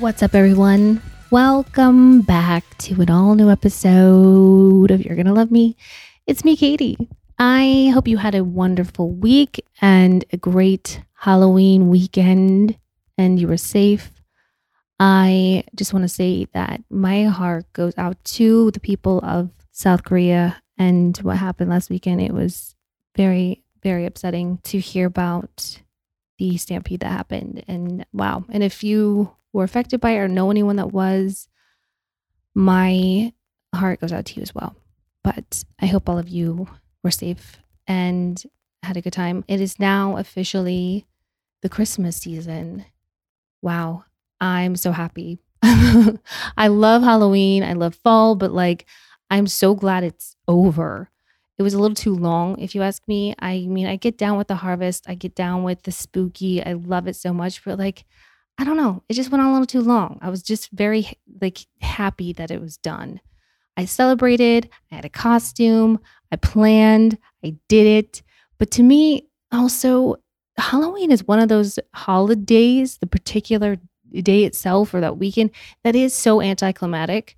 What's up, everyone? Welcome back to an all new episode of You're Gonna Love Me. It's me, Katie. I hope you had a wonderful week and a great Halloween weekend and you were safe. I just want to say that my heart goes out to the people of South Korea and what happened last weekend. It was very, very upsetting to hear about the stampede that happened. And wow. And if you were affected by it or know anyone that was, my heart goes out to you as well. But I hope all of you were safe and had a good time. It is now officially the Christmas season. Wow. I'm so happy. I love Halloween. I love fall, but like, I'm so glad it's over. It was a little too long, if you ask me. I mean, I get down with the harvest, I get down with the spooky. I love it so much, but like, I don't know. It just went on a little too long. I was just very like happy that it was done. I celebrated, I had a costume, I planned, I did it. But to me, also, Halloween is one of those holidays, the particular day itself or that weekend, that is so anticlimactic.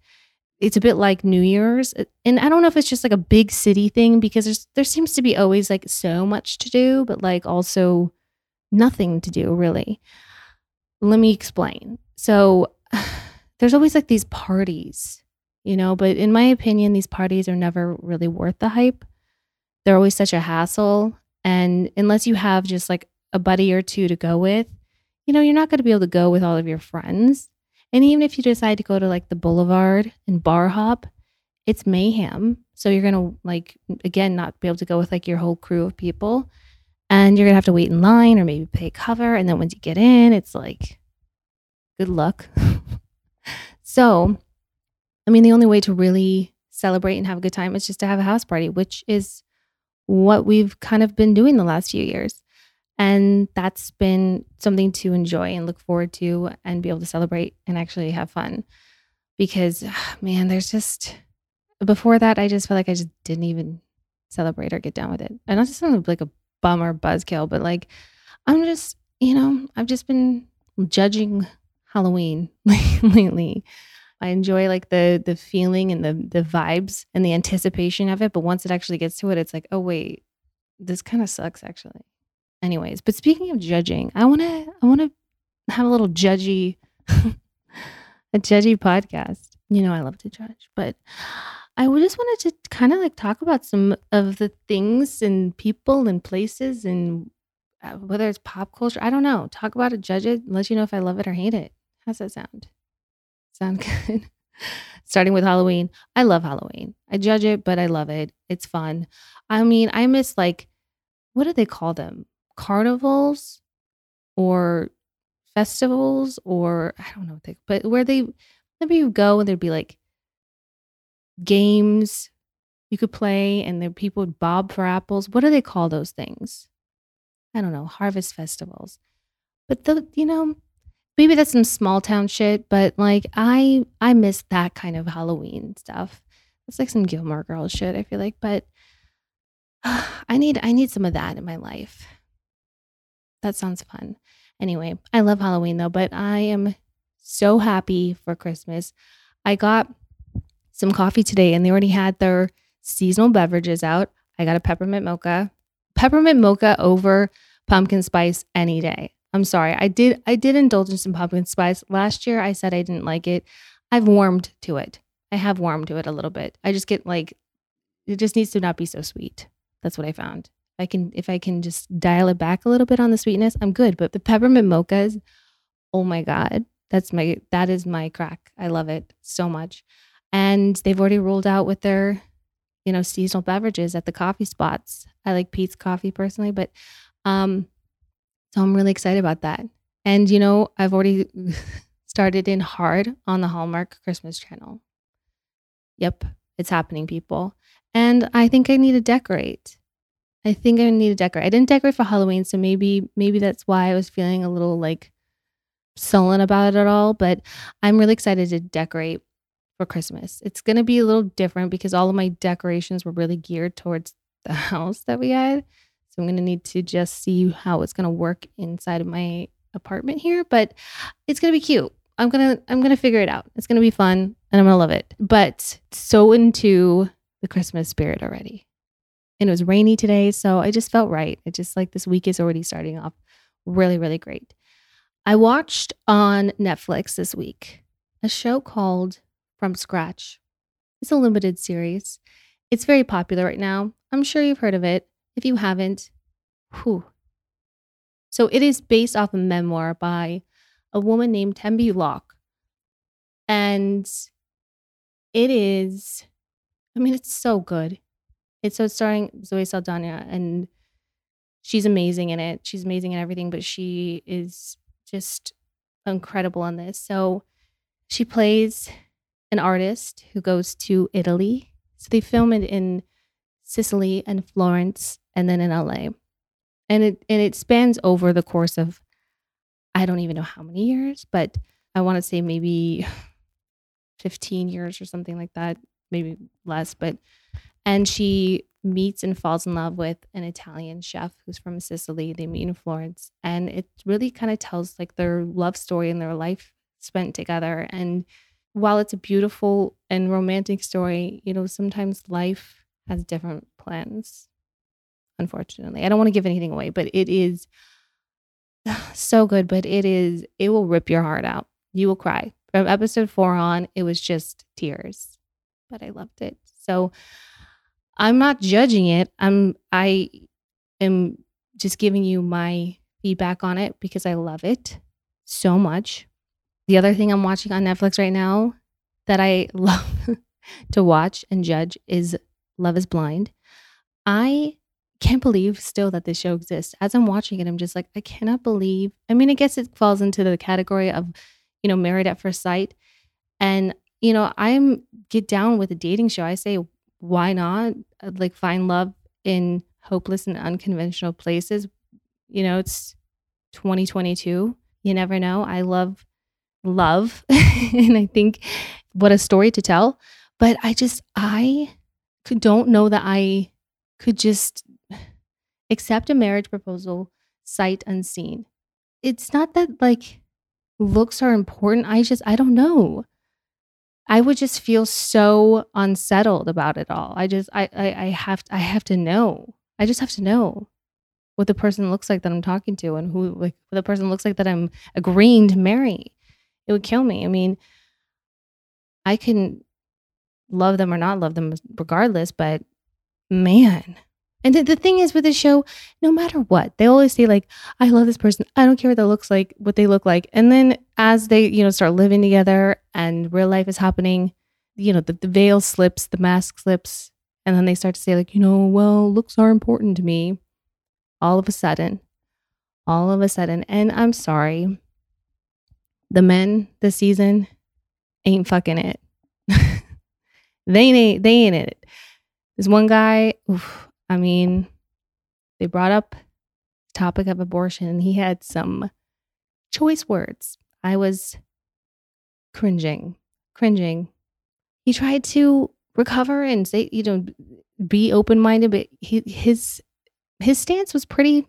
It's a bit like New Year's. Uh, and I don't know if it's just like a big city thing because there's there seems to be always like so much to do, but like also nothing to do really. Let me explain. So there's always like these parties, you know, but in my opinion, these parties are never really worth the hype. They're always such a hassle. And unless you have just like a buddy or two to go with, you know, you're not going to be able to go with all of your friends. And even if you decide to go to like the boulevard and bar hop, it's mayhem. So you're going to like, again, not be able to go with like your whole crew of people. And you're gonna have to wait in line or maybe pay cover. And then once you get in it's like good luck. So i mean the only way to really celebrate and have a good time is just to have a house party which is what we've kind of been doing the last few years and that's been something to enjoy and look forward to and be able to celebrate and actually have fun because ah, man there's just before that i just felt like i just didn't even celebrate or get down with it and not just like a bummer buzzkill, but like I'm just, you know, I've just been judging Halloween lately. I enjoy like the the feeling and the the vibes and the anticipation of it, but once it actually gets to it, it's like, oh wait, this kind of sucks actually. Anyways, but speaking of judging, I want to I want to have a little judgy a judgy podcast. You know I love to judge, but I just wanted to kind of like talk about some of the things and people and places and uh, whether it's pop culture. I don't know. Talk about it, judge it, let you know if I love it or hate it. How's that sound? Sound good? Starting with Halloween. I love Halloween. I judge it, but I love it. It's fun. I mean, I miss like, what do they call them? Carnivals or festivals or I don't know what they, but where they, maybe you go and there'd be like games you could play and there people would bob for apples. What do they call those things? I don't know, harvest festivals. But the you know, maybe that's some small town shit, but like I I miss that kind of Halloween stuff. It's like some Gilmore Girls shit, I feel like, but uh, I need I need some of that in my life. That sounds fun. Anyway, I love Halloween though, but I am so happy for Christmas. I got some coffee today and they already had their seasonal beverages out. I got a peppermint mocha. Peppermint mocha over pumpkin spice any day. I'm sorry. I did I did indulge in some pumpkin spice. Last year I said I didn't like it. I've warmed to it. I have warmed to it a little bit. I just get like it just needs to not be so sweet. That's what I found. I can if I can just dial it back a little bit on the sweetness, I'm good. But the peppermint mochas, oh my god, that's my that is my crack. I love it so much and they've already rolled out with their you know seasonal beverages at the coffee spots i like Peet's coffee personally but um So I'm really excited about that. And you know, I've already started in hard on the Hallmark Christmas channel. Yep, it's happening, people. And I think I need to decorate. I think I need to decorate. I didn't decorate for Halloween, so maybe maybe that's why I was feeling a little like sullen about it at all. But I'm really excited to decorate for Christmas. It's gonna be a little different because all of my decorations were really geared towards the house that we had. So I'm gonna need to just see how it's gonna work inside of my apartment here. But it's gonna be cute. I'm gonna I'm gonna figure it out. It's gonna be fun and I'm gonna love it. But so into the Christmas spirit already and it was rainy today. So I just felt right. It just like this week is already starting off really, really great. I watched on Netflix this week a show called From Scratch. It's a limited series. It's very popular right now. I'm sure you've heard of it. If you haven't, whew. So it is based off a memoir by a woman named Tembi Locke. And it is, I mean, it's so good. It's so starring Zoe Saldana, and she's amazing in it. She's amazing in everything, but she is just incredible in this. So she plays an artist who goes to Italy. So they film it in Sicily and Florence, and then in LA, and it and it spans over the course of I don't even know how many years, but I want to say maybe 15 years or something like that, maybe less, but and she meets and falls in love with an Italian chef who's from Sicily. They meet in Florence, and it really kind of tells like their love story and their life spent together. And while it's a beautiful and romantic story, you know, sometimes life has different plans. Unfortunately, I don't want to give anything away, but it is so good. But it is, it will rip your heart out. You will cry. From episode four on, it was just tears, but I loved it. So, I'm not judging it. I'm I am just giving you my feedback on it because I love it so much. The other thing I'm watching on Netflix right now that I love to watch and judge is Love is Blind. I can't believe still that this show exists. As I'm watching it, I'm just like, I cannot believe. I mean, I guess it falls into the category of, you know, married at first sight. And, you know, I'm get down with a dating show. I say, why not uh, like find love in hopeless and unconventional places? You know, it's 2022. You never know. I love love. and I think what a story to tell. But I just, I could, don't know that I could just accept a marriage proposal sight unseen. It's not that like looks are important. I just, I don't know. I would just feel so unsettled about it all. I just I, I I have I have to know. I just have to know what the person looks like that I'm talking to and who like the person looks like that I'm agreeing to marry. It would kill me. I mean, I can love them or not love them regardless, but man, and the, the thing is with the show, no matter what, they always say like, "I love this person. I don't care what they looks like, what they look like." And then as they, you know, start living together and real life is happening, you know, the, the veil slips, the mask slips, and then they start to say like, you know, well, looks are important to me. All of a sudden, all of a sudden, and I'm sorry, the men this season ain't fucking it. they ain't they ain't it. There's one guy. Oof, I mean, they brought up the topic of abortion and he had some choice words. I was cringing, cringing. He tried to recover and say, you know, be open minded, but he, his his stance was pretty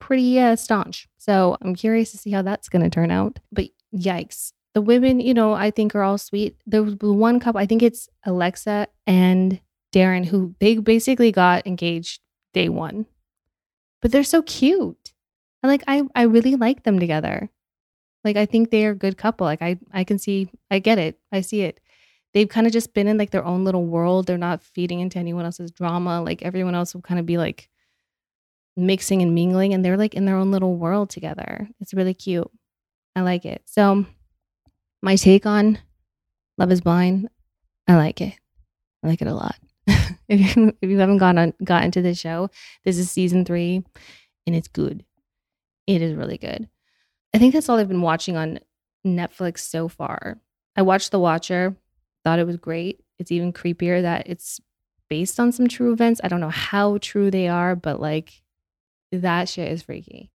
pretty uh, staunch. So I'm curious to see how that's going to turn out. But yikes, the women, you know, I think are all sweet. There was one couple. I think it's Alexa and Darren, who they basically got engaged day one. But they're so cute. And like I I really like them together. Like I think they are a good couple. Like I I can see I get it. I see it. They've kind of just been in like their own little world. They're not feeding into anyone else's drama. Like everyone else will kind of be like mixing and mingling and they're like in their own little world together. It's really cute. I like it. So my take on Love is Blind, I like it. I like it a lot. if you if you haven't gone on got into the show, this is season three, and it's good. It is really good. I think that's all I've been watching on Netflix so far. I watched The Watcher, thought it was great. It's even creepier that it's based on some true events. I don't know how true they are, but like that shit is freaky.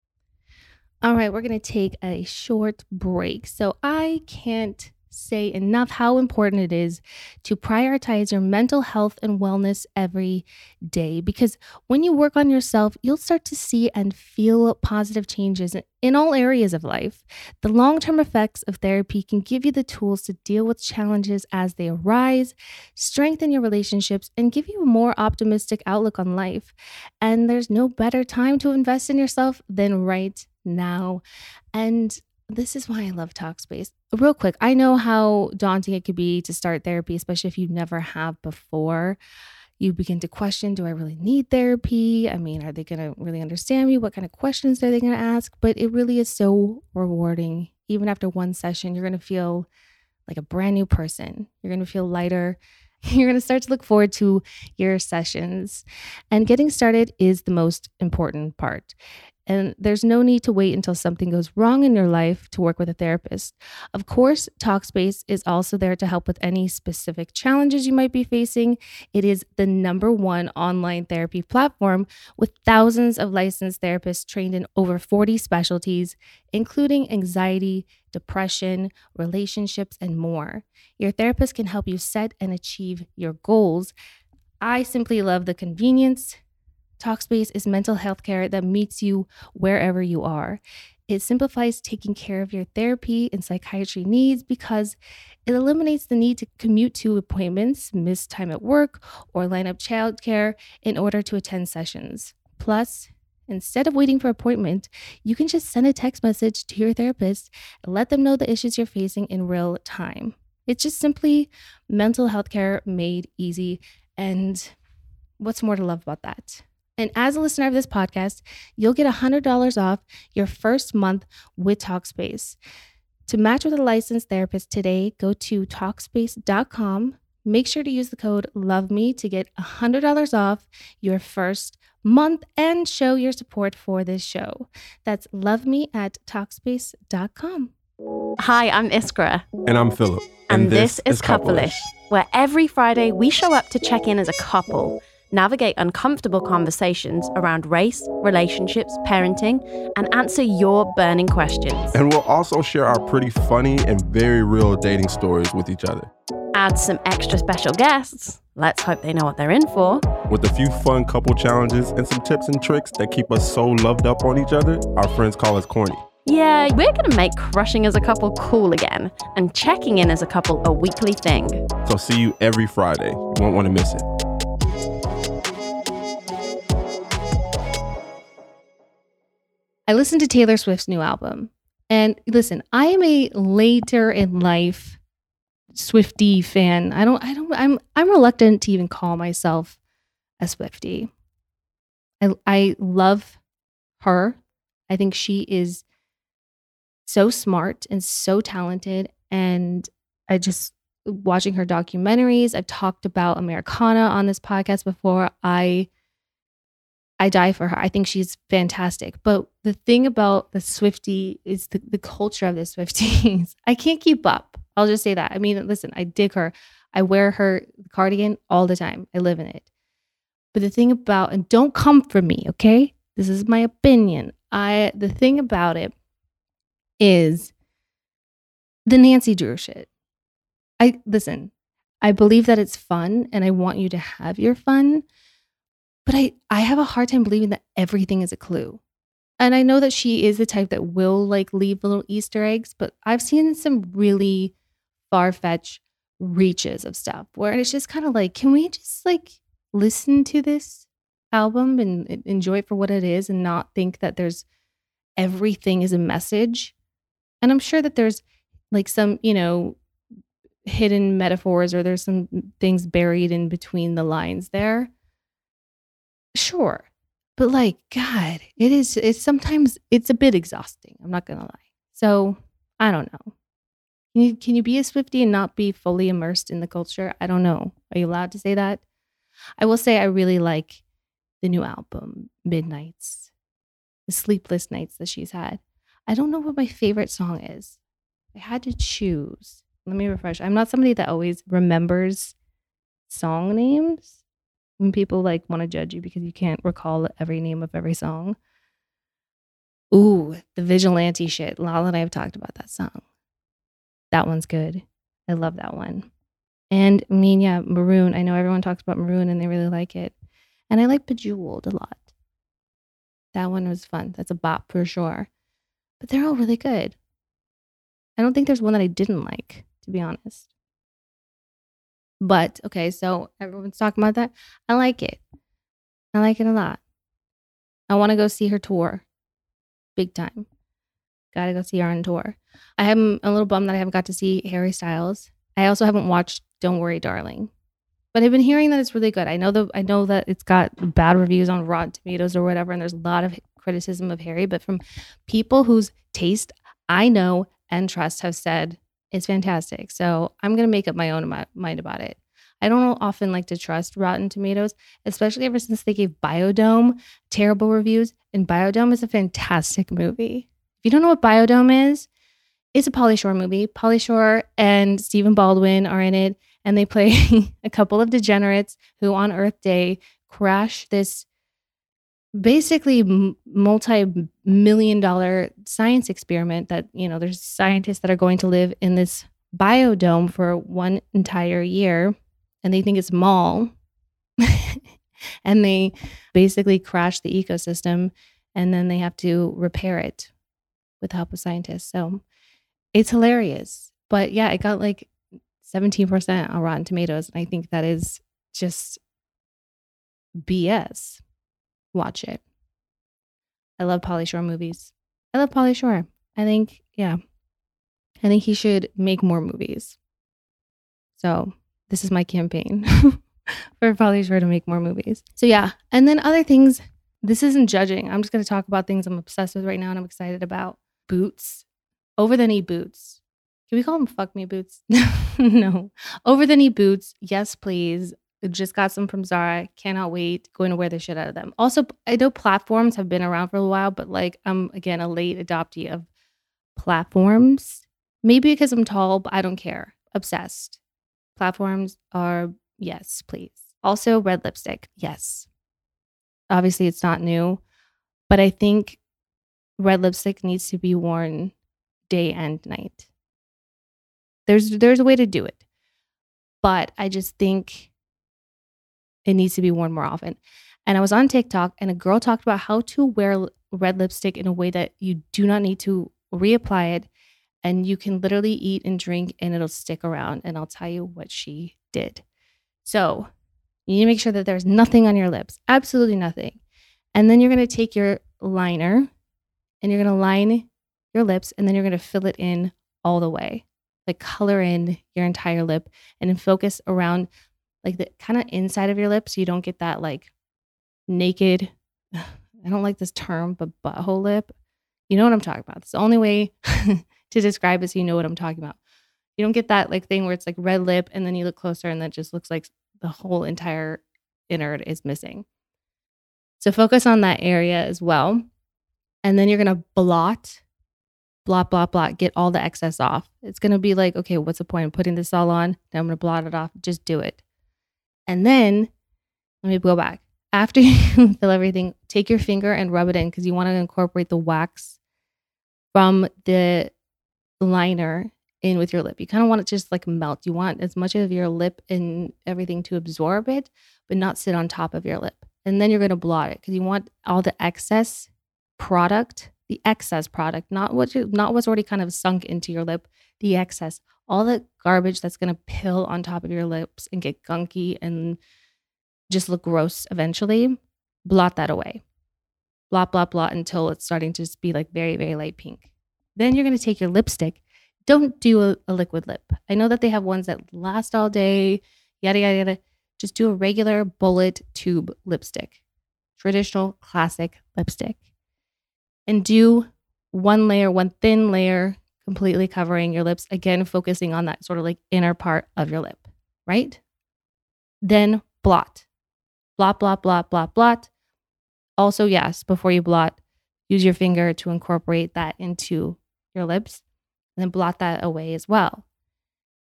All right, we're going to take a short break. So I can't say enough how important it is to prioritize your mental health and wellness every day because when you work on yourself, you'll start to see and feel positive changes in all areas of life. The long term effects of therapy can give you the tools to deal with challenges as they arise, strengthen your relationships, and give you a more optimistic outlook on life. And there's no better time to invest in yourself than right now. And this is why I love Talkspace. Real quick, I know how daunting it could be to start therapy, especially if you never have before. You begin to question Do I really need therapy? I mean, are they going to really understand me? What kind of questions are they going to ask? But it really is so rewarding. Even after one session, you're going to feel like a brand new person. You're going to feel lighter. You're going to start to look forward to your sessions. And getting started is the most important part. And there's no need to wait until something goes wrong in your life to work with a therapist. Of course, Talkspace is also there to help with any specific challenges you might be facing. It is the number one online therapy platform with thousands of licensed therapists trained in over 40 specialties, including anxiety, depression, relationships, and more. Your therapist can help you set and achieve your goals. I simply love the convenience Talkspace is mental health care that meets you wherever you are. It simplifies taking care of your therapy and psychiatry needs because it eliminates the need to commute to appointments, miss time at work, or line up childcare in order to attend sessions. Plus, instead of waiting for appointment, you can just send a text message to your therapist and let them know the issues you're facing in real time. It's just simply mental health care made easy. And what's more to love about that? And as a listener of this podcast, you'll get $100 off your first month with Talkspace. To match with a licensed therapist today, go to Talkspace.com. Make sure to use the code LOVEME to get $100 off your first month and show your support for this show. That's love me at Talkspace.com. Hi, I'm Iskra. And I'm Philip. And, and this, this, is Couplish, where every Friday we show up to check in as a couple navigate uncomfortable conversations around race, relationships, parenting, and answer your burning questions. And we'll also share our pretty funny and very real dating stories with each other. Add some extra special guests. Let's hope they know what they're in for. With a few fun couple challenges and some tips and tricks that keep us so loved up on each other, our friends call us corny. Yeah, we're going to make crushing as a couple cool again and checking in as a couple a weekly thing. So see you every Friday. You won't want to miss it. I listened to Taylor Swift's new album. And listen, I am a later in life Swiftie fan. I don't I don't I'm I'm reluctant to even call myself a Swiftie. I I love her. I think she is so smart and so talented and I just watching her documentaries. I've talked about Americana on this podcast before. I I die for her. I think she's fantastic. But the thing about the Swiftie is the, the culture of the Swifties. I can't keep up. I'll just say that. I mean, listen, I dig her. I wear her cardigan all the time. I live in it. But the thing about and don't come for me, okay? This is my opinion. I the thing about it is the Nancy Drew shit. I listen, I believe that it's fun and I want you to have your fun. But I, I have a hard time believing that everything is a clue. And I know that she is the type that will like leave little Easter eggs, but I've seen some really far fetched reaches of stuff where it's just kind of like, can we just like listen to this album and enjoy it for what it is and not think that there's everything is a message? And I'm sure that there's like some, you know, hidden metaphors or there's some things buried in between the lines there. Sure. But like, God, it is, it's sometimes, it's a bit exhausting. I'm not going to lie. So I don't know. Can you, can you be a Swiftie and not be fully immersed in the culture? I don't know. Are you allowed to say that? I will say I really like the new album, Midnights. the sleepless nights that she's had. I don't know what my favorite song is. I had to choose. Let me refresh. I'm not somebody that always remembers song names when people like want to judge you because you can't recall every name of every song. Ooh, the vigilante shit. Lala and I have talked about that song. That one's good. I love that one. And I mean, yeah, Maroon. I know everyone talks about Maroon and they really like it. And I like Bejeweled a lot. That one was fun. That's a bop for sure. But they're all really good. I don't think there's one that I didn't like, to be honest. But okay, so everyone's talking about that. I like it. I like it a lot. I want to go see her tour. Big time. Gotta go see her on tour. I am a little bummed that I haven't got to see Harry Styles. I also haven't watched Don't Worry, Darling. But I've been hearing that it's really good. I know the I know that it's got bad reviews on Rotten Tomatoes or whatever, and there's a lot of criticism of Harry, but from people whose taste I know and trust have said it's fantastic. So I'm gonna make up my own mind about it. I don't often like to trust Rotten Tomatoes, especially ever since they gave Biodome terrible reviews. And Biodome is a fantastic movie. If you don't know what Biodome is, it's a Pauly Shore movie. Pauly Shore and Stephen Baldwin are in it, and they play a couple of degenerates who, on Earth Day, crash this basically multi-million dollar science experiment that you know there's scientists that are going to live in this biodome for one entire year and they think it's mall and they basically crash the ecosystem and then they have to repair it with the help of scientists. So it's hilarious. But yeah it got like 17% on rotten tomatoes and i think that is just bs watch it. I love Pauly Shore movies. I love Pauly Shore. I think, yeah, I think he should make more movies. So this is my campaign for Pauly Shore to make more movies. So yeah, and then other things. This isn't judging. I'm just going to talk about things I'm obsessed with right now and I'm excited about. Boots, over the knee boots. Can we call them fuck me boots? no. Over the knee boots. Yes, please. Just got some from Zara. Cannot wait. Going to wear the shit out of them. Also, I know platforms have been around for a while, but like I'm again a late adoptee of platforms. Maybe because I'm tall, but I don't care. Obsessed. Platforms are yes, please. Also, red lipstick. Yes. Obviously, it's not new, but I think red lipstick needs to be worn day and night. There's there's a way to do it. But I just think it needs to be worn more often. And I was on TikTok and a girl talked about how to wear red lipstick in a way that you do not need to reapply it and you can literally eat and drink and it'll stick around. And I'll tell you what she did. So you need to make sure that there's nothing on your lips, absolutely nothing. And then you're going to take your liner and you're going to line your lips and then you're going to fill it in all the way, like color in your entire lip and then focus around like the kind of inside of your lips. So you don't get that like naked. I don't like this term, but butthole lip. You know what I'm talking about. It's the only way to describe it so you know what I'm talking about. You don't get that like thing where it's like red lip and then you look closer and that just looks like the whole entire innard is missing. So focus on that area as well. And then you're going to blot, blot, blot, blot, get all the excess off. It's going to be like, okay, what's the point of putting this all on? Then I'm going to blot it off. Just do it. And then let me go back. After you fill everything, take your finger and rub it in because you want to incorporate the wax from the liner in with your lip. You kind of want it to just like melt. You want as much of your lip and everything to absorb it, but not sit on top of your lip. And then you're going to blot it because you want all the excess product, the excess product, not what you, not what's already kind of sunk into your lip, the excess all the garbage that's going to pill on top of your lips and get gunky and just look gross eventually, blot that away. Blot, blot, blot until it's starting to just be like very, very light pink. Then you're going to take your lipstick. Don't do a, a, liquid lip. I know that they have ones that last all day, yada, yada, yada. Just do a regular bullet tube lipstick, traditional classic lipstick. And do one layer, one thin layer completely covering your lips. Again, focusing on that sort of like inner part of your lip, right? Then blot, blot, blot, blot, blot, blot. Also, yes, before you blot, use your finger to incorporate that into your lips and then blot that away as well.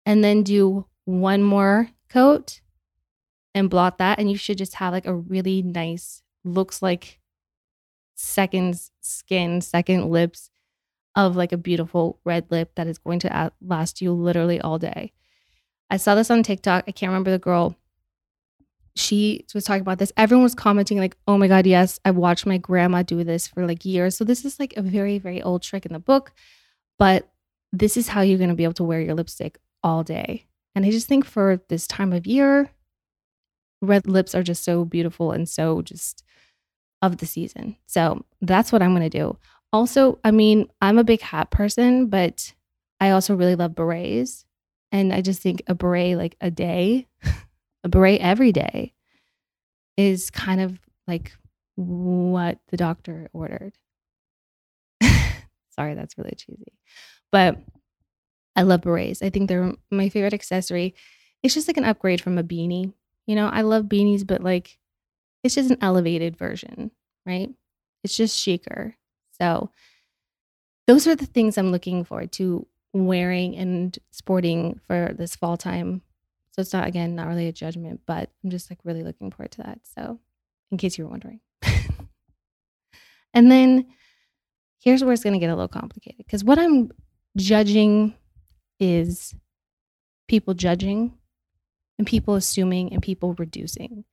And then do one more coat and blot that. And you should just have like a really nice, looks like second skin, second lips of like a beautiful red lip that is going to last you literally all day. I saw this on TikTok. I can't remember the girl. She was talking about this. Everyone was commenting, like, oh my God, yes, I've watched my grandma do this for like years. So this is like a very, very old trick in the book. But this is how you're going to be able to wear your lipstick all day. And I just think for this time of year, red lips are just so beautiful and so just of the season. So that's what I'm going to do. Also, I mean, I'm a big hat person, but I also really love berets. And I just think a beret like a day, a beret every day is kind of like what the doctor ordered. Sorry, that's really cheesy. But I love berets. I think they're my favorite accessory. It's just like an upgrade from a beanie. You know, I love beanies, but like it's just an elevated version, right? It's just chicer. So those are the things I'm looking forward to wearing and sporting for this fall time. So it's not again not really a judgment, but I'm just like really looking forward to that. So in case you were wondering. and then here's where it's going to get a little complicated because what I'm judging is people judging and people assuming and people reducing.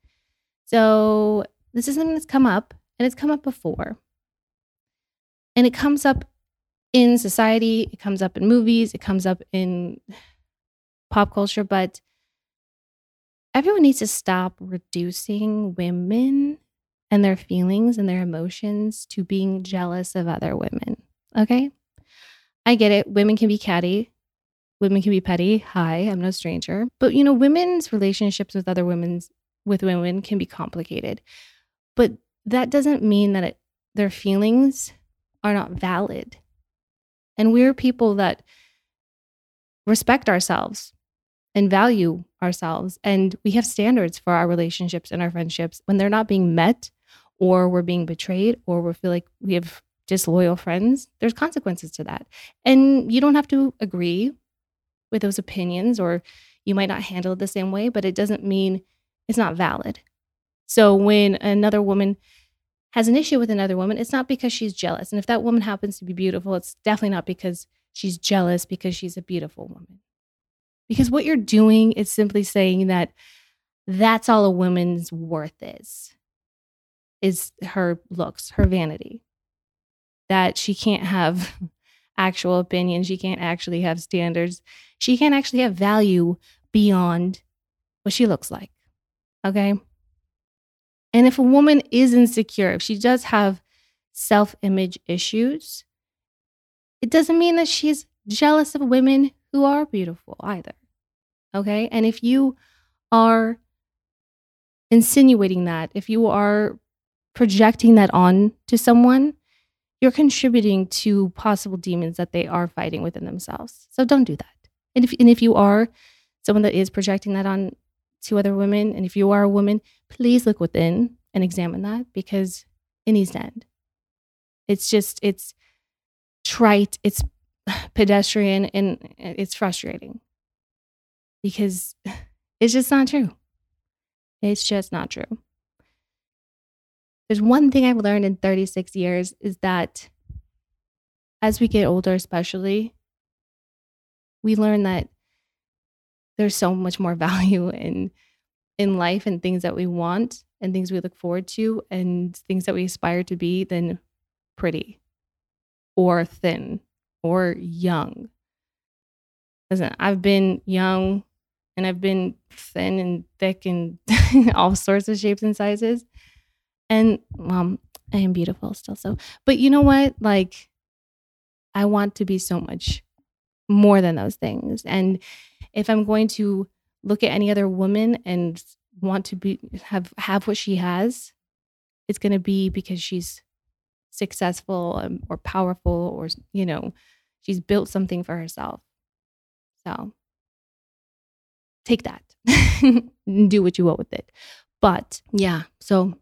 So this is something that's come up and it's come up before. And it comes up in society, it comes up in movies, it comes up in pop culture, but everyone needs to stop reducing women and their feelings and their emotions to being jealous of other women. Okay? I get it. Women can be catty. Women can be petty. Hi, I'm no stranger. But you know, women's relationships with other women's with women can be complicated. But that doesn't mean that it, their feelings are not valid. And we're people that respect ourselves and value ourselves. And we have standards for our relationships and our friendships. When they're not being met, or we're being betrayed, or we feel like we have disloyal friends, there's consequences to that. And you don't have to agree with those opinions or you might not handle it the same way, but it doesn't mean it's not valid. So when another woman has an issue with another woman, it's not because she's jealous. And if that woman happens to be beautiful, it's definitely not because she's jealous because she's a beautiful woman. Because what you're doing is simply saying that that's all a woman's worth is is her looks, her vanity. That she can't have actual opinions, she can't actually have standards she can't actually have value beyond what she looks like. Okay. And if a woman is insecure, if she does have self image issues, it doesn't mean that she's jealous of women who are beautiful either. Okay. And if you are insinuating that, if you are projecting that on to someone, you're contributing to possible demons that they are fighting within themselves. So don't do that. And if and if you are someone that is projecting that on to other women, and if you are a woman, please look within and examine that because it needs to end. It's just it's trite, it's pedestrian, and it's frustrating because it's just not true. It's just not true. There's one thing I've learned in 36 years is that as we get older, especially, we learn that there's so much more value in in life and things that we want and things we look forward to and things that we aspire to be than pretty or thin or young. Listen, I've been young and I've been thin and thick and all sorts of shapes and sizes. And um, I am beautiful still. So, but you know what? Like, I want to be so much more than those things. And if I'm going to look at any other woman and want to be have have what she has, it's going to be because she's successful um, or powerful or you know, she's built something for herself. So take that do what you will with it. But yeah, so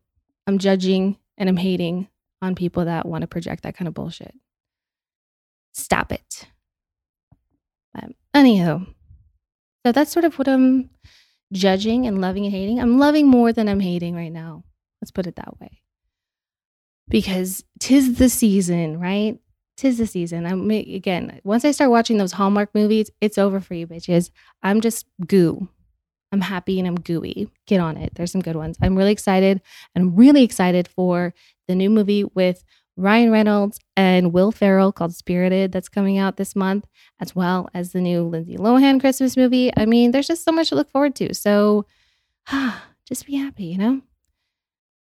I'm judging and I'm hating on people that want to project that kind of bullshit. Stop it. But anywho, so that's sort of what I'm judging and loving and hating. I'm loving more than I'm hating right now. Let's put it that way. Because tis the season, right? Tis the season. I'm again, once I start watching those Hallmark movies, it's over for you bitches. I'm just goo. I'm happy and I'm gooey. Get on it. There's some good ones. I'm really excited. I'm really excited for the new movie with Ryan Reynolds and Will Ferrell called Spirited that's coming out this month, as well as the new Lindsay Lohan Christmas movie. I mean, there's just so much to look forward to. So just be happy, you know?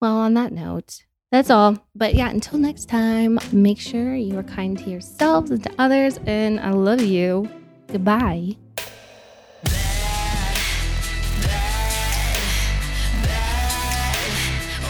Well, on that note, that's all. But yeah, until next time, make sure you are kind to yourselves and to others. And I love you. Goodbye.